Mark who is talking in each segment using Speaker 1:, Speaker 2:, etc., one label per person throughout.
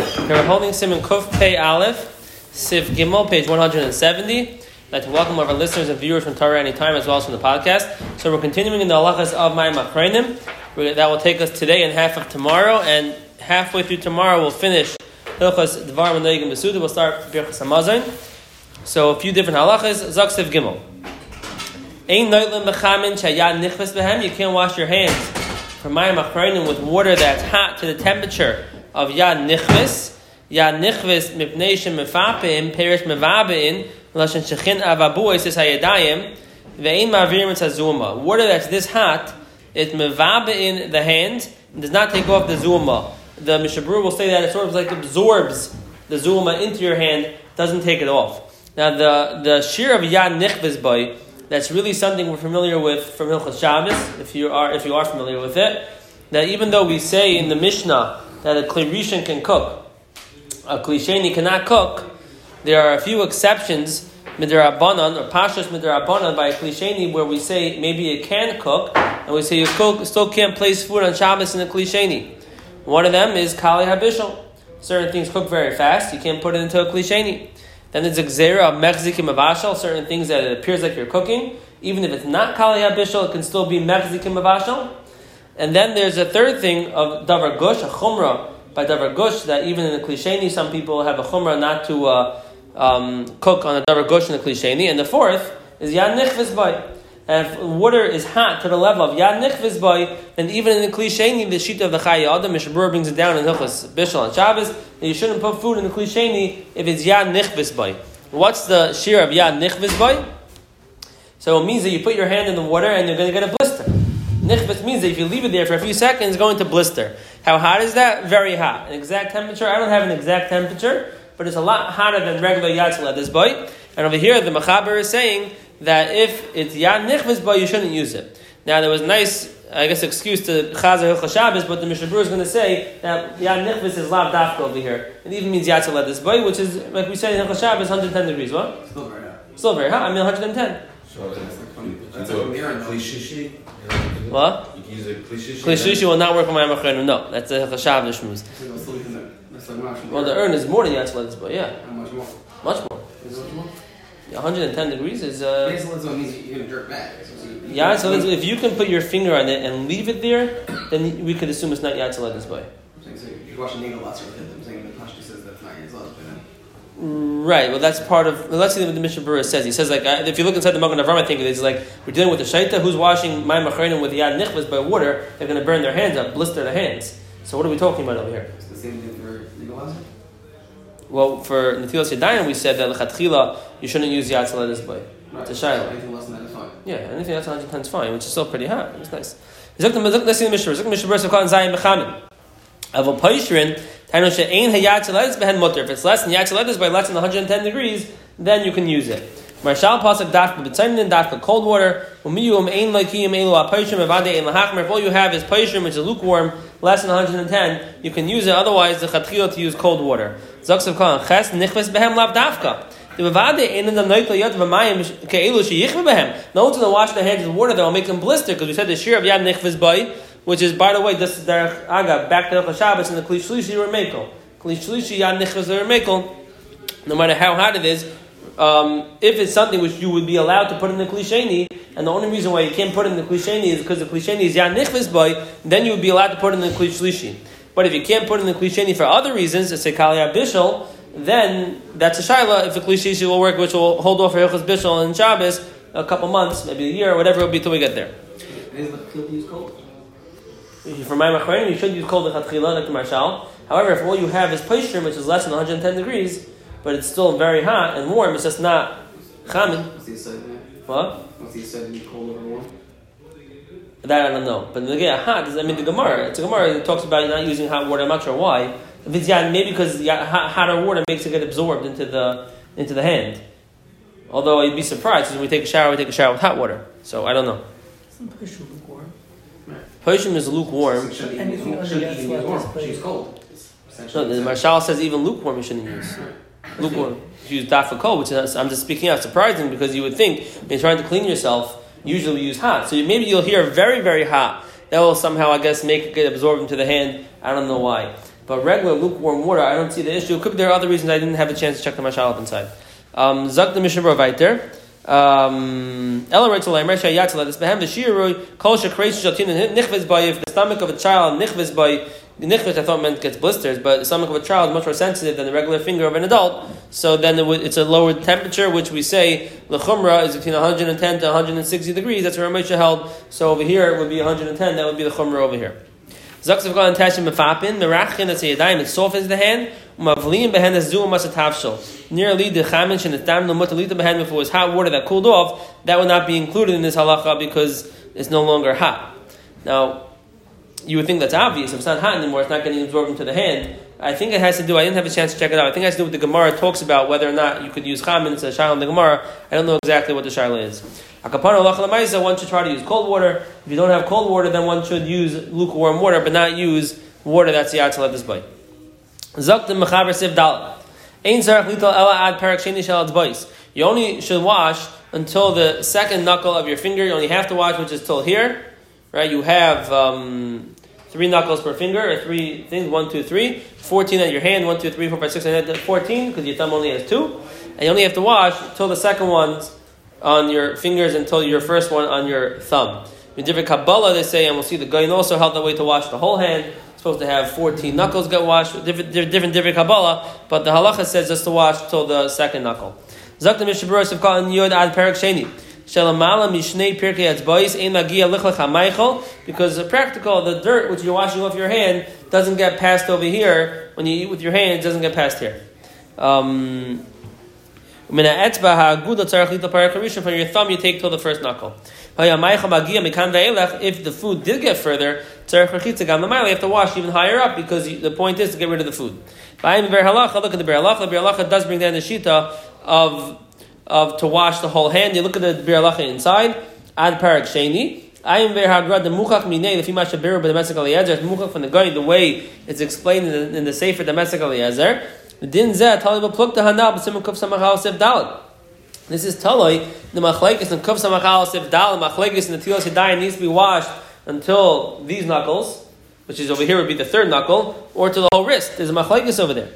Speaker 1: We're holding Simon Kuf Pei Aleph, Sif Gimel, page 170. I'd like to welcome all of our listeners and viewers from Torah Anytime as well as from the podcast. So we're continuing in the halachas of Mayim Achreinim. That will take us today and half of tomorrow, and halfway through tomorrow we'll finish Hilchas Dvar Menegim Besuda. We'll start Birchas Hamazon. So a few different halachas. Zak Sif Gimel. Ein noitlim bechamin shayad nichvas behem. You can't wash your hands from Mayim Achreinim with water that's hot to the temperature of Yad Nichvis. Yad Nichvis mipnei shem mefapeim perish mevabein lashon shechin avabu esis hayadayim ve'in mavirim zuma. Water that's this hot, it mevabein the hand and does not take off the zuma. The Mishnah Berurah will say that it sort of like absorbs the zuma into your hand, doesn't take it off. Now the the shear of Yad Nichvis boy, that's really something we're familiar with from Hilchas Shabbos, if you are if you are familiar with it. That even though we say in the Mishnah that a Klirishan can cook, a Klisheni cannot cook, there are a few exceptions, Midrabanan or Pashas Midrabanan by a Klisheni where we say maybe it can cook, and we say you cook, still can't place food on Shabbos in a Klisheni. One of them is Kali Habishal. Certain things cook very fast, you can't put it into a Klisheni. Then there's a Xera of Mechzikim Avashal, certain things that it appears like you're cooking. Even if it's not Kali Habishal, it can still be Mechzikim Avashal. And then there's a third thing of Davar Gush, a Chumrah by Davar Gush, that even in the Klisheni, some people have a Chumrah not to uh, um, cook on a Davar Gush in the Klisheni. And the fourth is Yad Nichvis Bay. And if water is hot to the level of Yad Nichvis Bay, then even in the Klisheni, the Shita of the Chayei Adam, Mishnah Berurah brings it down in Hilchas Bishal and Shabbos, that you shouldn't put food in the Klisheni if it's Yad Nichvis Bay. What's the shear of Yad Nichvis Bay? So it means that you put your hand in the water and you're going to get a blister. Means that if you leave it there for a few seconds, it's going to blister. How hot is that? Very hot. An exact temperature? I don't have an exact temperature, but it's a lot hotter than regular yatzel at this boy. And over here, the Machaber is saying that if it's yad nichbet boy, you shouldn't use it. Now, there was a nice, I guess, excuse to Chazer Hilcha Shabbos, but the Mishnah Berurah is going to say that yad nichbet is lav dafka over here. It even means yatzel at this boy, which is, like we said in Hilcha Shabbos, 110 degrees. What?
Speaker 2: Still very hot.
Speaker 1: Still very hot. I mean, 110.
Speaker 2: So it's like funny. That's a cliche.
Speaker 1: What?
Speaker 2: You can use a cliche.
Speaker 1: Klishlishi will not work on my Machreinu. No, that's a Hilcha Shabbos shmuz. Well, the urn is more than yatzel at this boy. Yeah,
Speaker 2: How much more?
Speaker 1: much more.
Speaker 2: Is it more?
Speaker 1: 110 degrees is uh,
Speaker 2: Basil means you're gonna jerk back.
Speaker 1: yeah. So if you can put your finger on it and leave it there, then we could assume it's not yatzel at this boy.
Speaker 2: I'm saying, so you're watching Nagel lots of hit. I'm saying the Pashto says that's not his love, but then.
Speaker 1: Right. Well, that's part of. Well, let's see what the Mishnah Berurah says. He says like uh, if you look inside the Magen Avram, I think it's like we're dealing with the shaita who's washing my machrenim with yad nichvas by water. They're going to burn their hands up, blister their hands. So what are we talking about over here?
Speaker 2: It's the same thing for legalizer.
Speaker 1: Well, for Netilas Yadayim, we said that lechatchila you shouldn't use yatzel at this boy. It's a shaila.
Speaker 2: Anything less than that is fine.
Speaker 1: Yeah, anything that's 110 is fine, which is still pretty hot. It's nice. Let's see the Mishnah. Zok the Mishnah Berurah called Zayin Bechamin. Avol Paishrin, If it's less than Yatzel by less than 110 degrees, then you can use it. Marshal Pasuk Dafka B'Tzaynin Dafka cold water. Umiyum Ein Laikiyim Elu HaPaishrim Evade Ein Lahachmer. If all you have is Paishrim, which is lukewarm, less than 110, you can use it. Otherwise, the Chatchila to use cold water. Zok Sev Khan Ches Nichves Behem Lav Dafka. The in the Yad Behem. No one's going to wash their hands with water that will make them blister, because we said the shear of Yad Nichves Bay, which is, by the way, this is Derech Aga, back to Hilchah Shabbos, and the Klish Shlishi or Mekel. Klish Shlishi Yad Nichves or Mekel, no matter how hot it is, um, if it's something which you would be allowed to put in the klisheni, and the only reason why you can't put in the klisheni is because the klisheni is yan nichvis boy, then you would be allowed to put in the klishlishi. But if you can't put in the klisheni for other reasons, let's say kali bishul, then that's a shaila. If the klishlishi will work, which will hold off for hilchas bishul and Shabbos a couple months, maybe a year, whatever it will be till we get there.
Speaker 2: Is the?
Speaker 1: For my machrein, you should use cold lechatchila like the marshal. However, if all you have is paishrim, which is less than 110 degrees, but it's still very hot and warm, it's just not chamin.
Speaker 2: What's the side?
Speaker 1: What?
Speaker 2: What's the side in cold or warm?
Speaker 1: That I don't know. But the yeah, hot, I mean, the Gemara, it's a Gemara that talks about not using hot water. I'm not sure why. If it's yeah, maybe because yeah, hot, hotter water makes it get absorbed into the into the hand. Although you'd be surprised because when we take a shower, we take a shower with hot water. So I don't know. Poshim is lukewarm.
Speaker 2: Should
Speaker 3: Anything under that's
Speaker 2: even
Speaker 3: what
Speaker 2: use warm.
Speaker 3: is.
Speaker 2: She's cold. It's
Speaker 1: No, the Marshal says even lukewarm you shouldn't use. Lukewarm. You use dafa cold, which is, I'm just speaking out, surprising because you would think when you're trying to clean yourself, usually we use hot. So you, maybe you'll hear very, very hot. That will somehow, I guess, make it get absorbed into the hand. I don't know why. But regular lukewarm water, I don't see the issue. It could be there are other reasons I didn't have a chance to check the mashal up inside. Um, Zak the Mishnah Weiter. Um, writes Yatzala, this behem the shirui, kol shekreis shatin nichvez by if the stomach of a child nichvez by nichvez I thought meant gets blisters, but the stomach of a child is much more sensitive than the regular finger of an adult. So then it's a lower temperature, which we say lechumra is between 110 to 160 degrees. That's where Ramesha held. So over here it would be 110. That would be the chumra over here. Zaksav got tashim mefapin merachin that's a yadayim. It softens the hand. Umavliim behen as zuum masatavshel. Nearly the chamin dam no mutalita behen. If it was hot water that cooled off, that would not be included in this halacha because it's no longer hot. Now, you would think that's obvious. If it's not hot anymore, it's not getting absorbed into the hand. I think it has to do. I didn't have a chance to check it out. I think it has to do with the Gemara talks about whether or not you could use chamin. It's a shaila in the Gemara. I don't know exactly what the shaila is. Akapana one should try to use cold water. If you don't have cold water, then one should use lukewarm water, but not use water that's yatzal at this. Zok the mechaber siv dal. Ein zarach lital ela ad parak sheni bois. You only should wash until the second knuckle of your finger. You only have to wash, which is till here, right? You have um, three knuckles per finger, or three things, one, two, three. Fourteen at your hand, one, two, three, four, five, six, and fourteen, because your thumb only has two. And you only have to wash till the second one's on your fingers until your first one on your thumb. In different Kabbalah, they say, and we'll see the Goyin also held the way to wash the whole hand. It's supposed to have 14 knuckles get washed, different, different, different Kabbalah, but the halacha says just to wash till the second knuckle. Zakta Mishnah Berurah of called Yod Ad Perak Sheni. Because practical, the dirt which you're washing off your hand doesn't get passed over here. When you eat with your hand, it doesn't get passed here. Um, from your thumb, you take till the first knuckle. If the food did get further, you have to wash even higher up because the point is to get rid of the food. Look at the Biur Halacha. The Biur Halacha does bring down the Shita of, of to wash the whole hand. You look at the Biur Halacha inside. Ad Parak Sheni. Ayim ver hagrad the muchach minei lefi ma shabiru b'Damesek Eliezer. Muchach from the guy the way it's explained in the, in the Sefer Damesek Eliezer. Din zeh tali b'pluk the hanal b'simon kuf samachal sev dalad. This is taloi the machlekes and kuf samachal sev dalad machlekes and the tilos yadayim needs to be washed until these knuckles, which is over here would be the third knuckle, or to the whole wrist. There's a machlekes over there.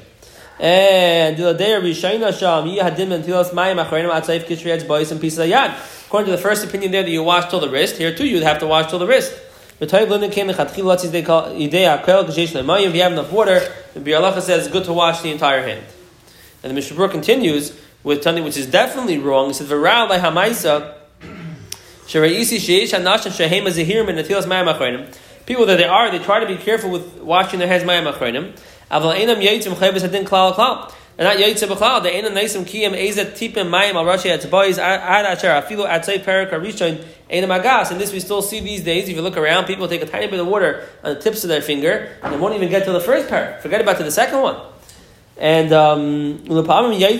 Speaker 1: And. According to the first opinion there that you wash till the wrist, here too you'd have to wash till the wrist. If you have enough water, the Biur Halacha says it's good to wash the entire hand. And the Mishnah continues with something which is definitely wrong. He says, ha'maisa natilas mayam achreinim. People that they are, they try to be careful with washing their hands mayam achreinim. Aval einam yitzim chayvus hadin klal klal. And not yaitze b'chlal. The ain't naisim kiyam ezet tipim mayim al rashi atzaboyis ad asher afilu atzay perik harishon ain't magas. And this we still see these days. If you look around, people take a tiny bit of water on the tips of their finger and they won't even get to the first pair. Forget about to the second one. And um, sometimes they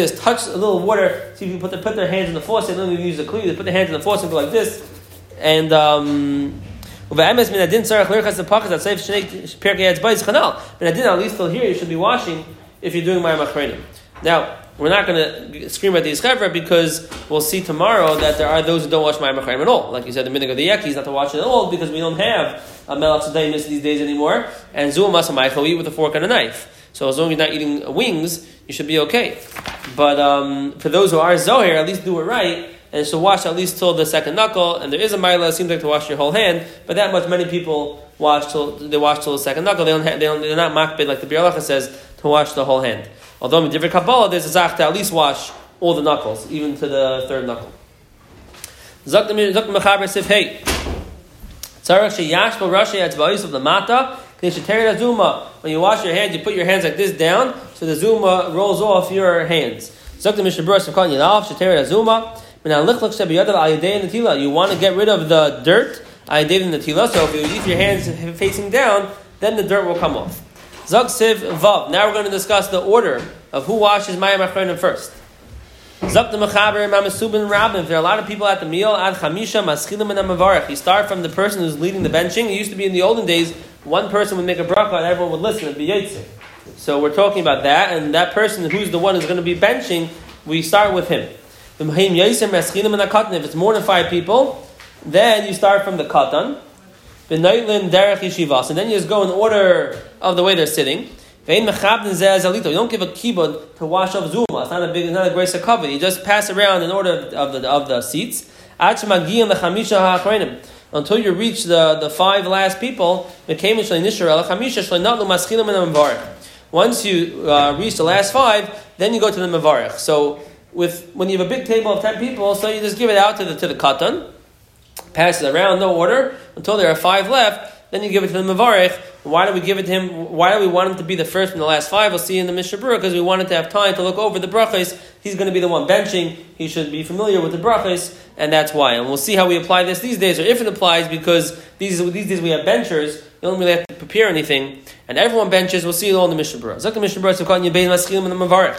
Speaker 1: just touch a little water. See if you put, the, put their hands in the faucet, then they use the cleat. They put their hands in the faucet and go like this, and um, Uve'emes min adin tzarech lirchas nepachas at seif shnei perkei etzbais chanal. Min adin at least till here you should be washing if you're doing mayim achreinim. Now we're not going to scream at the ischevra because we'll see tomorrow that there are those who don't wash mayim achreinim at all. Like you said, the minig of the yeki is not to wash it at all because we don't have a melat these days anymore. And zuam masa we eat with a fork and a knife. So as long as you're not eating wings, you should be okay. But um, for those who are zohir, at least do it right and so wash at least till the second knuckle. And there is a mila, it seems like to wash your whole hand, but that much many people wash till they wash till the second knuckle. They don't, have, they don't they're not makbid like the Biur Halacha says to wash the whole hand. Although in different Kabbalah there's a zach to at least wash all the knuckles, even to the third knuckle. Zak mechaber sif hey. Tzarech sheyashbo rashi atzba'is of the mata. When you wash your hands, you put your hands like this down, so the zuma rolls off your hands. Zak the mishnah of calling yalav sheteret azuma. You want to get rid of the dirt, so if you leave your hands facing down, then the dirt will come off. Zog Siv Vav. Now we're going to discuss the order of who washes Mayam Achronim first. Zok the Mechaber Mamasubin Rabin. There are a lot of people at the meal, Ad Chamisha Maschilim and Amavarach. You start from the person who's leading the benching. It used to be in the olden days, one person would make a bracha and everyone would listen and be Yitzir. So we're talking about that, and that person who's the one who's going to be benching, we start with him. If it's more than five people, then you start from the katan. B'naitlin derech yeshivas. And then you just go in order of the way they're sitting. You don't give a kibud to wash off zuma. It's not a big, it's not a grace of cover. You just pass around in order of the of the seats. Until you reach the, the five last people, once you uh, reach the last five, then you go to the Mavarich. So with when you have a big table of ten people, so you just give it out to the to the katan, pass it around, no order, until there are five left. Then you give it to the Mavarich. Why do we give it to him? Why do we want him to be the first in the last five? We'll see in the Mishnah because we wanted to have time to look over the brachas. He's going to be the one benching. He should be familiar with the brachas, and that's why. And we'll see how we apply this these days, or if it applies, because these these days we have benchers. You don't really have to prepare anything, and everyone benches. We'll see it all in the Mishnah Berurah. Zok the Mishnah Berurah. So called Yebein Maschilim and the Mavarich.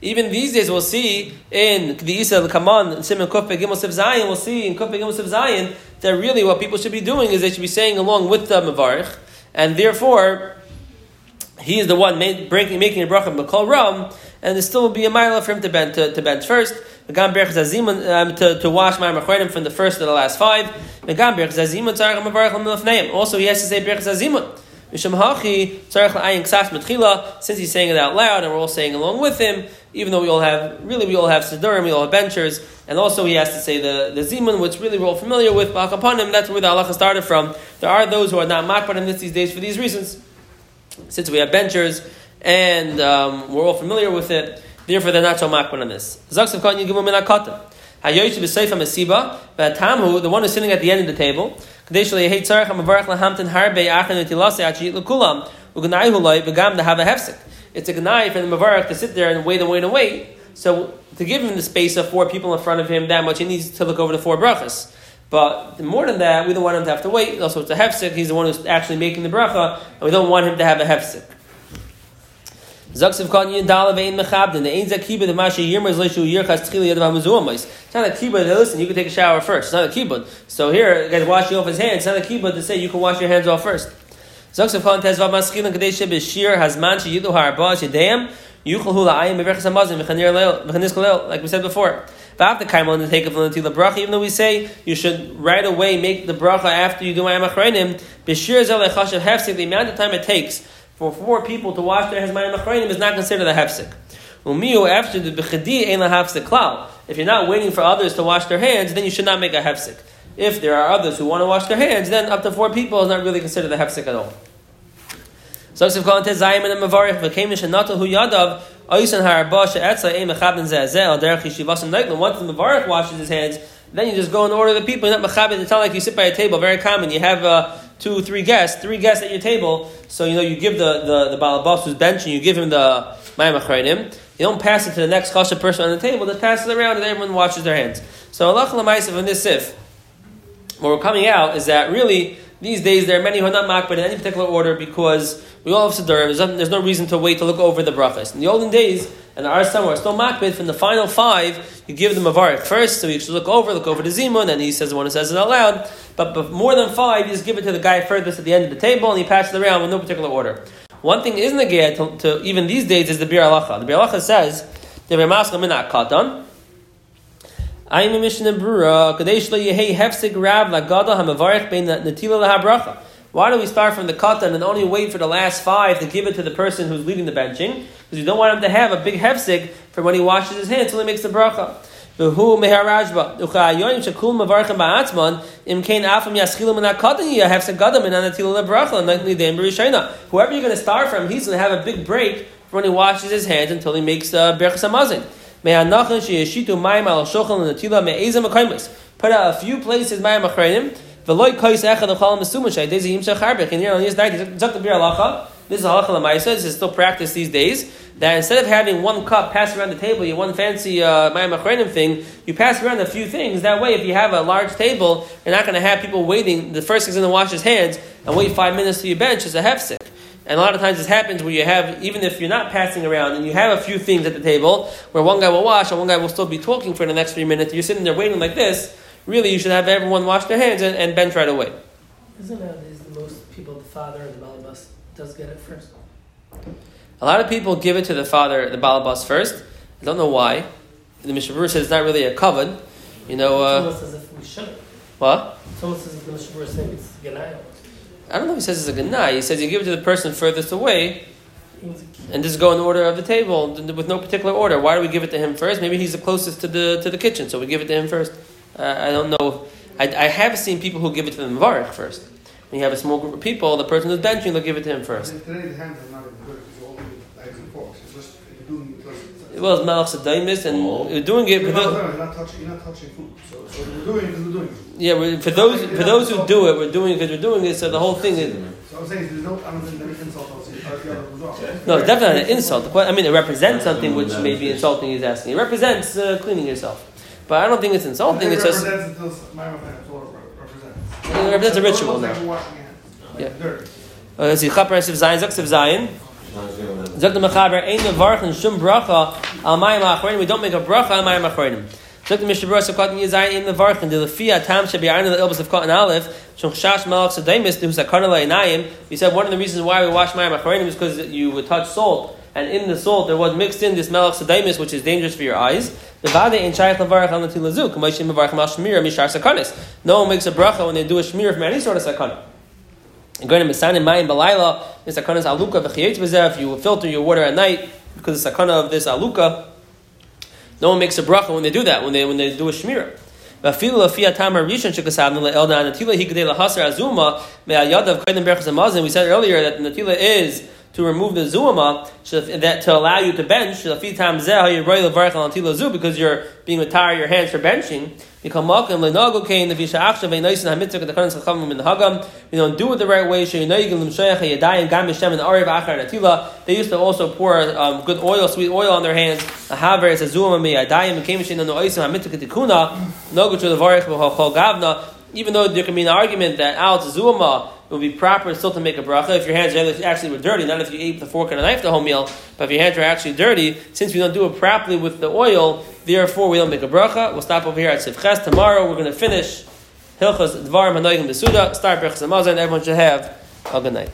Speaker 1: Even these days, we'll see in the Isa the Kaman, Simon Kuf Gimel Siv Zayin, we'll see in Kuf Gimel Siv Zayin that really what people should be doing is they should be saying along with the Mavarich, and therefore he is the one made, breaking, making a bracha Makol Ram, and there still will be a mile for him to bench, to, to bench first. Megam Berch Zazimun um, to, to wash my Machredim from the first to the last five. Megam Berch Zazimun Also, he has to say Berch Zazimun. Since he's saying it out loud and we're all saying along with him, even though we all have, really we all have Sidurim, we all have benchers, and also he has to say the, the Zimun, which really we're all familiar with, Bakapanim, that's where the halacha started from. There are those who are not makbar in this these days for these reasons. Since we have benchers and um, we're all familiar with it, therefore they're not so makbar on this. Zaksav Katan Yigimum Minakata. Hayoytu b'seif mesiba, Tamu, the one who's sitting at the end of the table, To have a. It's a gnai for the mavarach to sit there and wait and wait and wait. So to give him the space of four people in front of him that much, he needs to look over the four brachas. But more than that, we don't want him to have to wait. Also, it's a hefsek. He's the one who's actually making the bracha, and we don't want him to have a hefsek. Zaksiv kan yin dala vein mechabdin. The ain't zakiba the masha yirmaz leishu yirchas tchili yadav hamuzuamais. It's not a kibbutz listen, you can take a shower first. It's not a kibbutz. So here, guys washing off his hands. It's not a kibbutz to say you can wash your hands off first. Zaksiv kan tezvav maschilin kadesh b'shir hazman she yidu harba shedayim yuchel hula ayim beverchas hamazim v'chanir leil like we said before. After kaimon to take from the bracha, even though we say you should right away make the bracha after you do ayam achreinim, b'shir zel echashav hefsik the amount of time it takes for four people to wash their hezmayim achronim is not considered a hefsek. Umiu after the bechadi ain't a hefsek klal. If you're not waiting for others to wash their hands, then you should not make a hefsek. If there are others who want to wash their hands, then up to four people is not really considered a hefsek at all. So if calling to Zayim and Mavarich became Nishanata hu yadav oisan harba she'etza ein mechabin zeh al derech yishivasim neiglin. Once the Mavarich washes his hands, then you just go and order the people. You're not mechabin. It's not like you sit by a table. Very common. You have. Uh, two, three guests, three guests at your table. So you know you give the the, the balabas who's benching, you give him the mayim. You don't pass it to the next chashav person on the table. That passes around and everyone washes their hands. So Allah lemaisiv in this sif, what we're coming out is that really these days there are many who are not makbid in any particular order because we all have siddur. There's, there's no reason to wait to look over the brachas. In the olden days, and our somewhere still makbid from the final five, you give them a varik first, so you should look over, look over the zimun, and he says the one who says it out loud. But, but more than five, you just give it to the guy furthest at the end of the table, and he passes it around with no particular order. One thing isn't a to, to even these days is the Biur Halacha. The Biur Halacha says the remaska minat katan. I'm a mission Mishnah Brura, Kadesh lo yehei hefsig rab lagada hamavarich bein natila lahabracha. Why do we start from the katan and only wait for the last five to give it to the person who's leading the benching? Because you don't want him to have a big hefsig for when he washes his hands until he makes the bracha. Whoever you're going to start from, he's going to have a big break for when he washes his hands until he makes the uh, berachas hamazin. Al. Put out a few places mayim achreinim V'loy kois echad l'chal mesuma shay dezi yimsha charbech. And here on his night, he took the Biur Halacha. This is halacha lemaisa. This is still practiced these days. That instead of having one cup pass around the table, you one fancy uh, mayim thing, you pass around a few things. That way, if you have a large table, you're not going to have people waiting. The first thing's going to wash his hands and wait five minutes to your bench is a hefsek. And a lot of times this happens where you have, even if you're not passing around and you have a few things at the table, where one guy will wash and one guy will still be talking for the next three minutes, you're sitting there waiting like this, really you should have everyone wash their hands and, and bench right away.
Speaker 3: Isn't nowadays the most people, the father of the balabas does get it first?
Speaker 1: A lot of people give it to the father, the balabas first. I don't know why. The Mishnah Berurah says it's not really a coven. You know, uh,
Speaker 3: Someone says if we shouldn't.
Speaker 1: what?
Speaker 3: Someone says if the Mishnah Berurah is saying it's Ganaya.
Speaker 1: I don't know if he says it's a ganai. He says you give it to the person furthest away
Speaker 3: He was a kid.
Speaker 1: and just go in the order of the table with no particular order. Why do we give it to him first? Maybe he's the closest to the to the kitchen, so we give it to him first. Uh, I don't know. I, I have seen people who give it to the Mavarich first. When you have a small group of people, the person who's benching, they'll give it to him first.
Speaker 4: Today the hands are not good. It's all knives and forks. It's just you're doing it because
Speaker 1: Well, it's Malach Sedaimis, and we're doing it.
Speaker 4: you're
Speaker 1: For
Speaker 4: not,
Speaker 1: the,
Speaker 4: you're not touching. You're not touching food. So, so we're doing it because we're doing it.
Speaker 1: yeah, we're, for those for those who do it, we're doing it because we're doing it. So the whole thing is
Speaker 4: So I'm saying there's no. I don't think any insult on the other was wrong.
Speaker 1: no, it's definitely not an insult. The que- I mean, it represents something which may be insulting. He's asking. It represents uh, cleaning yourself, but I don't think it's insulting. It's just
Speaker 4: represents until my friend. That's it represents.
Speaker 1: A ritual now.
Speaker 4: we're washing hands. Like
Speaker 1: Yeah. Uh, let's see, Chaper Siv Zayin, Zak Siv Zayin. Zak the Mechaber, Ein Mevarchen Shum Bracha Al Mayim Achronim. We don't make a bracha Al Mayim Achronim. Zak the Mishnah Berurah, Sukkot Yin Zayin, Ein Mevarchen, the Lefia Tam Shebi'arna, the Ilbus of Cotton Aleph, Shum Chash Malach Sedaimis, who's La'inayim. We said one of the reasons why we wash Mayim Achronim is because you would touch salt, and in the salt there was mixed in this Malach Sedaimis, which is dangerous for your eyes. Shmir, No one makes a bracha when they do a shmir from any sort of sakana. If you filter your water at night because the sakana of this aluka, no one makes a bracha when they do that, when they when they do a hamazon. We said earlier that the natila is to remove the zuama, that to allow you to bench. Because you're being retire your hands for benching. You don't do it the right way. They used to also pour um, good oil, sweet oil on their hands. Even though there can be an argument that out zuama it would be proper still to make a bracha if your hands actually were dirty, not if you ate with a fork and a knife the whole meal, but if your hands are actually dirty, since we don't do it properly with the oil, therefore we don't make a bracha. We'll stop over here at Sivches. Tomorrow we're going to finish Hilchas Dvar Manoigim Besuda, start Hamazon, everyone should have a good night.